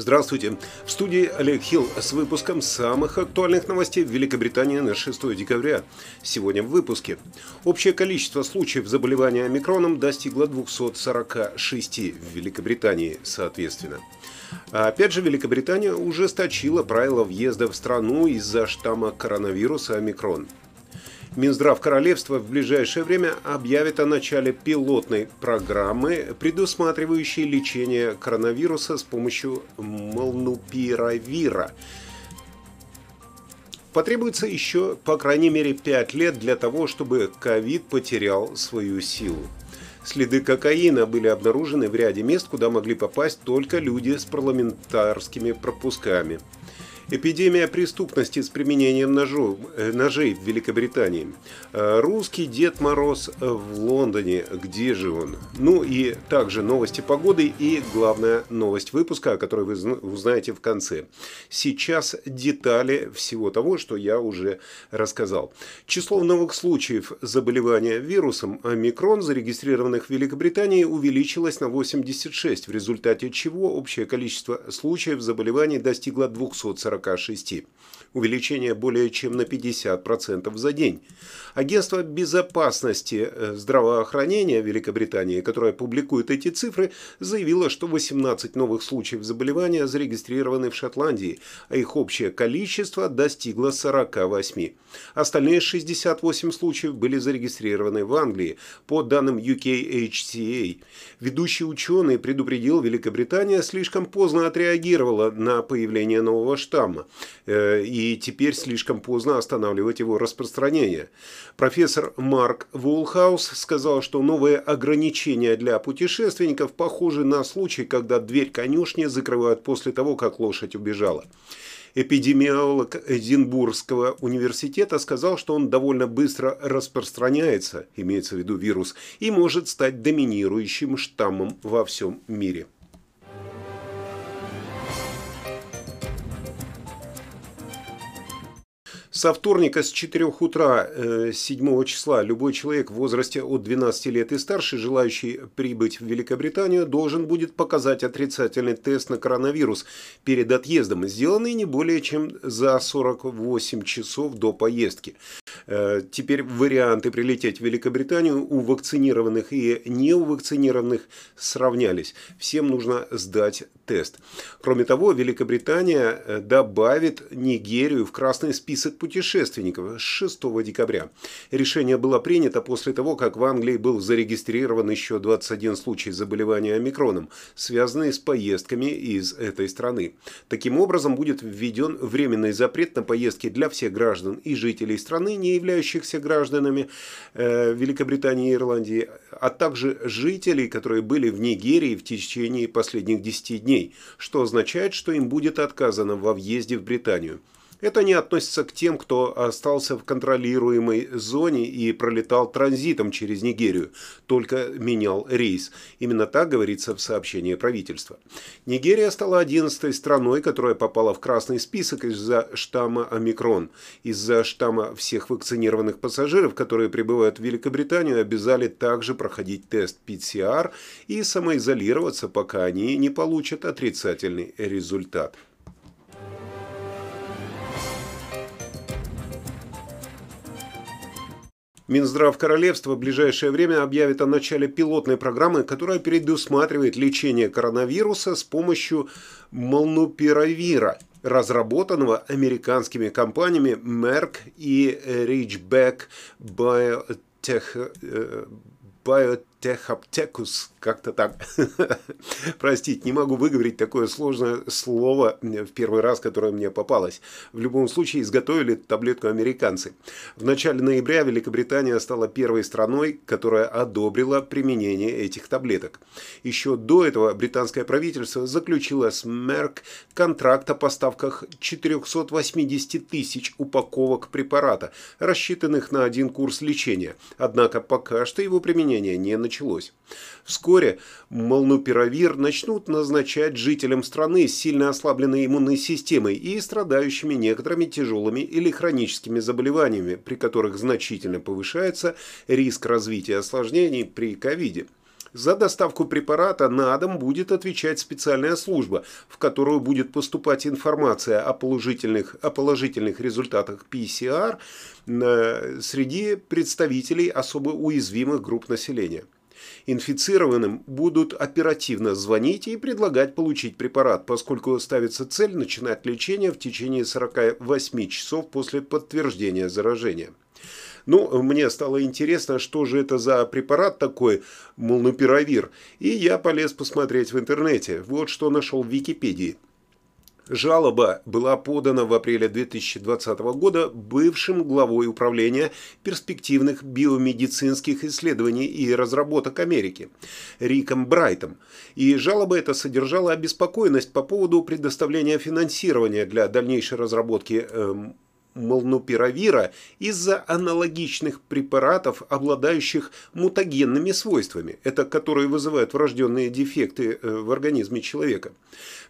Здравствуйте. В студии Олег Хилл с выпуском самых актуальных новостей в Великобритании на 6 декабря. Сегодня в выпуске. Общее количество случаев заболевания омикроном достигло 246 в Великобритании, соответственно. А опять же, Великобритания ужесточила правила въезда в страну из-за штамма коронавируса омикрон. Минздрав королевства в ближайшее время объявит о начале пилотной программы, предусматривающей лечение коронавируса с помощью молнупиравира. Потребуется еще, по крайней мере, 5 лет для того, чтобы ковид потерял свою силу. Следы кокаина были обнаружены в ряде мест, куда могли попасть только люди с парламентарскими пропусками. Эпидемия преступности с применением ножов, э, ножей в Великобритании. Э, русский Дед Мороз в Лондоне. Где же он? Ну и также новости погоды и главная новость выпуска, о которой вы узнаете в конце. Сейчас детали всего того, что я уже рассказал. Число новых случаев заболевания вирусом омикрон, зарегистрированных в Великобритании, увеличилось на 86, в результате чего общее количество случаев заболеваний достигло 240 46. Увеличение более чем на 50% за день. Агентство безопасности э, здравоохранения Великобритании, которое публикует эти цифры, заявило, что 18 новых случаев заболевания зарегистрированы в Шотландии, а их общее количество достигло 48. Остальные 68 случаев были зарегистрированы в Англии, по данным UKHCA. Ведущий ученый предупредил, Великобритания слишком поздно отреагировала на появление нового штамма, э, и теперь слишком поздно останавливать его распространение. Профессор Марк Вулхаус сказал, что новые ограничения для путешественников похожи на случай, когда дверь конюшни закрывают после того, как лошадь убежала. Эпидемиолог Эдинбургского университета сказал, что он довольно быстро распространяется, имеется в виду вирус, и может стать доминирующим штаммом во всем мире. Со вторника с 4 утра 7 э, числа любой человек в возрасте от 12 лет и старше, желающий прибыть в Великобританию, должен будет показать отрицательный тест на коронавирус перед отъездом, сделанный не более чем за 48 часов до поездки. Э, теперь варианты прилететь в Великобританию у вакцинированных и неувакцинированных сравнялись. Всем нужно сдать тест. Кроме того, Великобритания э, добавит Нигерию в красный список путешественников с 6 декабря. Решение было принято после того, как в Англии был зарегистрирован еще 21 случай заболевания омикроном, связанный с поездками из этой страны. Таким образом, будет введен временный запрет на поездки для всех граждан и жителей страны, не являющихся гражданами э, Великобритании и Ирландии, а также жителей, которые были в Нигерии в течение последних 10 дней, что означает, что им будет отказано во въезде в Британию. Это не относится к тем, кто остался в контролируемой зоне и пролетал транзитом через Нигерию, только менял рейс. Именно так говорится в сообщении правительства. Нигерия стала 11 страной, которая попала в красный список из-за штамма омикрон. Из-за штамма всех вакцинированных пассажиров, которые прибывают в Великобританию, обязали также проходить тест PCR и самоизолироваться, пока они не получат отрицательный результат. Минздрав королевства в ближайшее время объявит о начале пилотной программы, которая предусматривает лечение коронавируса с помощью молнупиравира, разработанного американскими компаниями Merck и Ridgeback Biotech, Biotech как-то так. Простите, не могу выговорить такое сложное слово в первый раз, которое мне попалось. В любом случае, изготовили таблетку американцы. В начале ноября Великобритания стала первой страной, которая одобрила применение этих таблеток. Еще до этого британское правительство заключило с Merck контракт о поставках 480 тысяч упаковок препарата, рассчитанных на один курс лечения. Однако пока что его применение не началось. Вскоре молнупиравир начнут назначать жителям страны с сильно ослабленной иммунной системой и страдающими некоторыми тяжелыми или хроническими заболеваниями, при которых значительно повышается риск развития осложнений при ковиде. За доставку препарата на дом будет отвечать специальная служба, в которую будет поступать информация о положительных, о положительных результатах PCR среди представителей особо уязвимых групп населения. Инфицированным будут оперативно звонить и предлагать получить препарат, поскольку ставится цель начинать лечение в течение 48 часов после подтверждения заражения. Ну, мне стало интересно, что же это за препарат такой, молнупиравир, и я полез посмотреть в интернете. Вот что нашел в Википедии. Жалоба была подана в апреле 2020 года бывшим главой управления перспективных биомедицинских исследований и разработок Америки Риком Брайтом. И жалоба эта содержала обеспокоенность по поводу предоставления финансирования для дальнейшей разработки эм, молнупиравира из-за аналогичных препаратов, обладающих мутагенными свойствами, это которые вызывают врожденные дефекты э, в организме человека.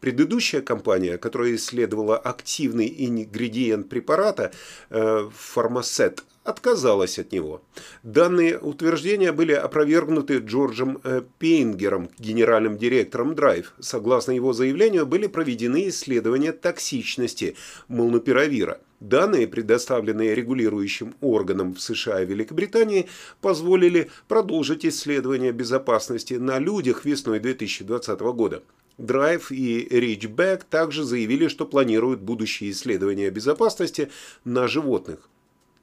Предыдущая компания, которая исследовала активный ингредиент препарата, Фармасет, э, отказалась от него. Данные утверждения были опровергнуты Джорджем э, Пейнгером, генеральным директором Драйв. Согласно его заявлению, были проведены исследования токсичности молнупиравира. Данные, предоставленные регулирующим органам в США и Великобритании, позволили продолжить исследования безопасности на людях весной 2020 года. Драйв и Ричбек также заявили, что планируют будущие исследования безопасности на животных.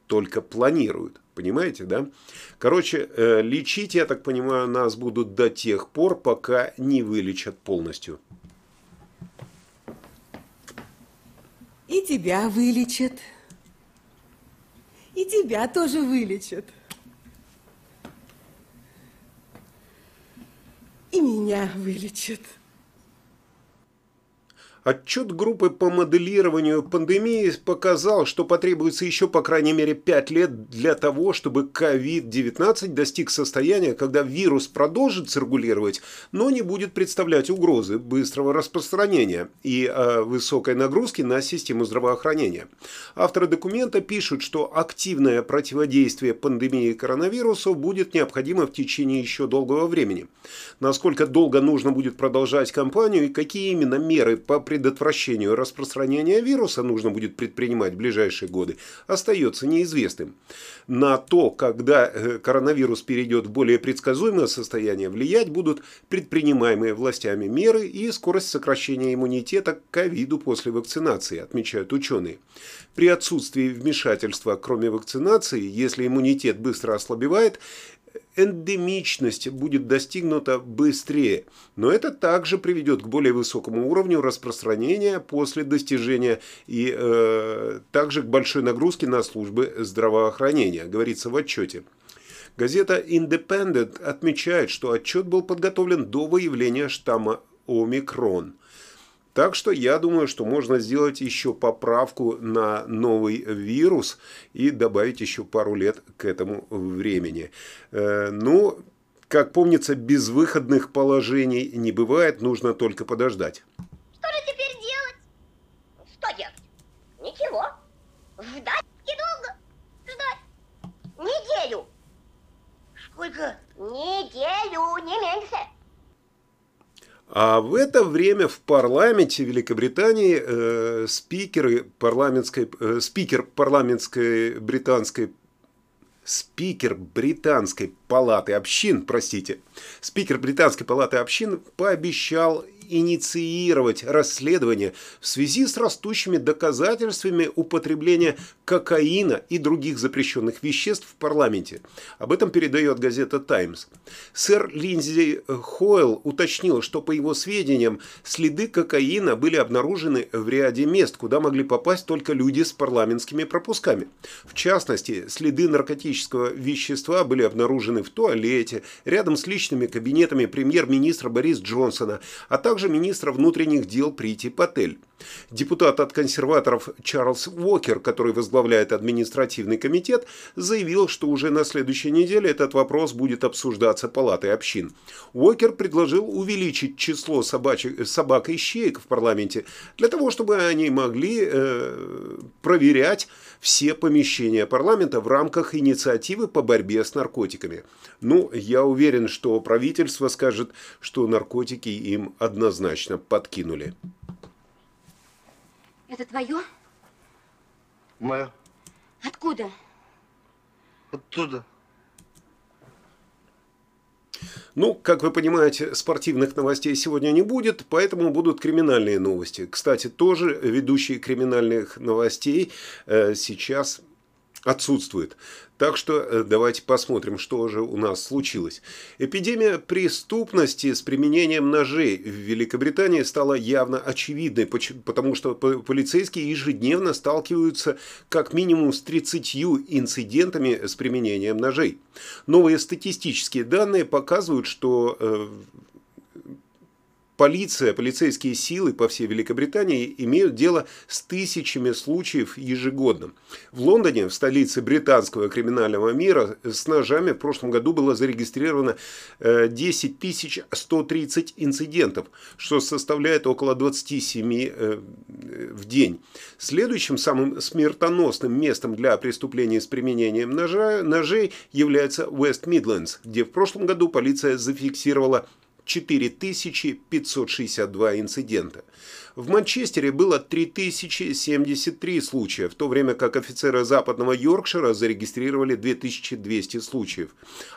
Только планируют, понимаете, да? Короче, э, лечить, я так понимаю, нас будут до тех пор, пока не вылечат полностью. И тебя вылечат. И тебя тоже вылечат. И меня вылечат. Отчет группы по моделированию пандемии показал, что потребуется еще по крайней мере 5 лет для того, чтобы COVID-19 достиг состояния, когда вирус продолжит циркулировать, но не будет представлять угрозы быстрого распространения и э, высокой нагрузки на систему здравоохранения. Авторы документа пишут, что активное противодействие пандемии коронавируса будет необходимо в течение еще долгого времени. Насколько долго нужно будет продолжать кампанию и какие именно меры по предотвращению распространения вируса нужно будет предпринимать в ближайшие годы, остается неизвестным. На то, когда э, коронавирус перейдет в более предсказуемое состояние, влиять будут предпринимаемые властями меры и скорость сокращения иммунитета к ковиду после вакцинации, отмечают ученые. При отсутствии вмешательства, кроме вакцинации, если иммунитет быстро ослабевает, эндемичность будет достигнута быстрее, но это также приведет к более высокому уровню распространения после достижения и э, также к большой нагрузке на службы здравоохранения, говорится в отчете. Газета Independent отмечает, что отчет был подготовлен до выявления штамма омикрон – так что я думаю, что можно сделать еще поправку на новый вирус и добавить еще пару лет к этому времени. Э, ну, как помнится, безвыходных положений не бывает, нужно только подождать. А в это время в парламенте Великобритании э, спикеры парламентской, э, спикер парламентской британской спикер британской палаты общин, простите, спикер британской палаты общин пообещал инициировать расследование в связи с растущими доказательствами употребления кокаина и других запрещенных веществ в парламенте. Об этом передает газета «Таймс». Сэр Линдзи Хойл уточнил, что, по его сведениям, следы кокаина были обнаружены в ряде мест, куда могли попасть только люди с парламентскими пропусками. В частности, следы наркотического вещества были обнаружены в туалете, рядом с личными кабинетами премьер-министра Бориса Джонсона, а также также министра внутренних дел Прити Патель. Депутат от консерваторов Чарльз Уокер, который возглавляет административный комитет, заявил, что уже на следующей неделе этот вопрос будет обсуждаться Палатой общин. Уокер предложил увеличить число собачек, собак и щеек в парламенте для того, чтобы они могли э, проверять все помещения парламента в рамках инициативы по борьбе с наркотиками. Ну, я уверен, что правительство скажет, что наркотики им однозначно подкинули. Это твое? Мое. Откуда? Оттуда. Ну, как вы понимаете, спортивных новостей сегодня не будет, поэтому будут криминальные новости. Кстати, тоже ведущие криминальных новостей э, сейчас отсутствует. Так что э, давайте посмотрим, что же у нас случилось. Эпидемия преступности с применением ножей в Великобритании стала явно очевидной, потому что полицейские ежедневно сталкиваются как минимум с 30 инцидентами с применением ножей. Новые статистические данные показывают, что э, Полиция, полицейские силы по всей Великобритании имеют дело с тысячами случаев ежегодно. В Лондоне, в столице британского криминального мира, с ножами в прошлом году было зарегистрировано 10 э, 130 инцидентов, что составляет около 27 э, в день. Следующим самым смертоносным местом для преступлений с применением ножа, ножей является West Midlands, где в прошлом году полиция зафиксировала 4562 инцидента. В Манчестере было 3073 случая, в то время как офицеры западного Йоркшира зарегистрировали 2200 случаев,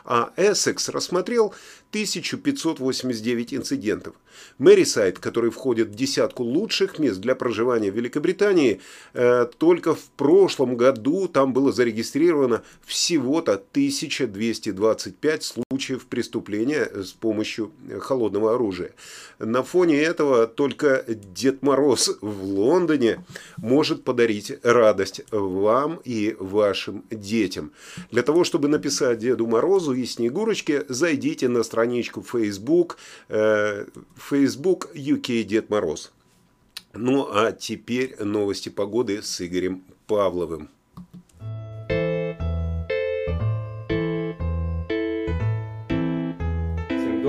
а Эссекс рассмотрел 1589 инцидентов. Мэрисайд, который входит в десятку лучших мест для проживания в Великобритании, э, только в прошлом году там было зарегистрировано всего-то 1225 случаев преступления с помощью холодного оружия. На фоне этого только Дед Мороз в Лондоне может подарить радость вам и вашим детям. Для того, чтобы написать Деду Морозу и Снегурочке, зайдите на страничку Facebook, э, Facebook UK Дед Мороз. Ну а теперь новости погоды с Игорем Павловым.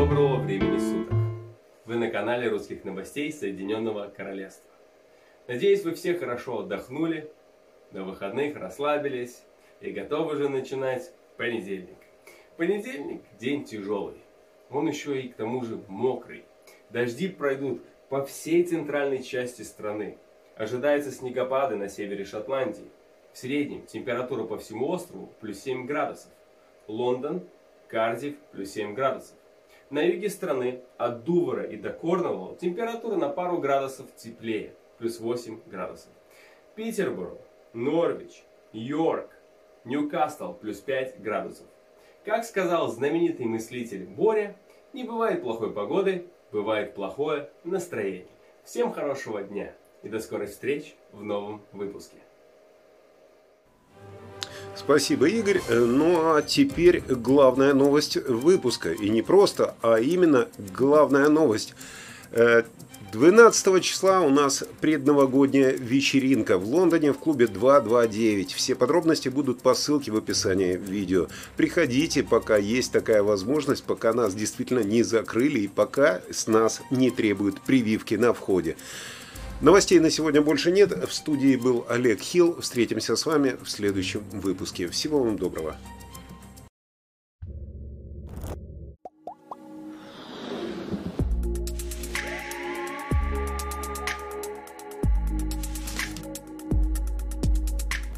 Доброго времени суток. Вы на канале русских новостей Соединенного Королевства. Надеюсь, вы все хорошо отдохнули, на выходных расслабились и готовы же начинать понедельник. Понедельник – день тяжелый. Он еще и к тому же мокрый. Дожди пройдут по всей центральной части страны. Ожидаются снегопады на севере Шотландии. В среднем температура по всему острову плюс 7 градусов. Лондон, Кардив плюс 7 градусов. На юге страны от Дувра и до Корнуолла температура на пару градусов теплее, плюс 8 градусов. Питерборо, Норвич, Йорк, Ньюкасл плюс 5 градусов. Как сказал знаменитый мыслитель Боря, не бывает плохой погоды, бывает плохое настроение. Всем хорошего дня и до скорых встреч в новом выпуске. Спасибо, Игорь. Ну а теперь главная новость выпуска. И не просто, а именно главная новость. 12 э, числа у нас предновогодняя вечеринка в Лондоне в клубе 229. Все подробности будут по ссылке в описании видео. Приходите, пока есть такая возможность, пока нас действительно не закрыли и пока с нас не требуют прививки на входе. Новостей на сегодня больше нет. В студии был Олег Хилл. Встретимся с вами в следующем выпуске. Всего вам доброго.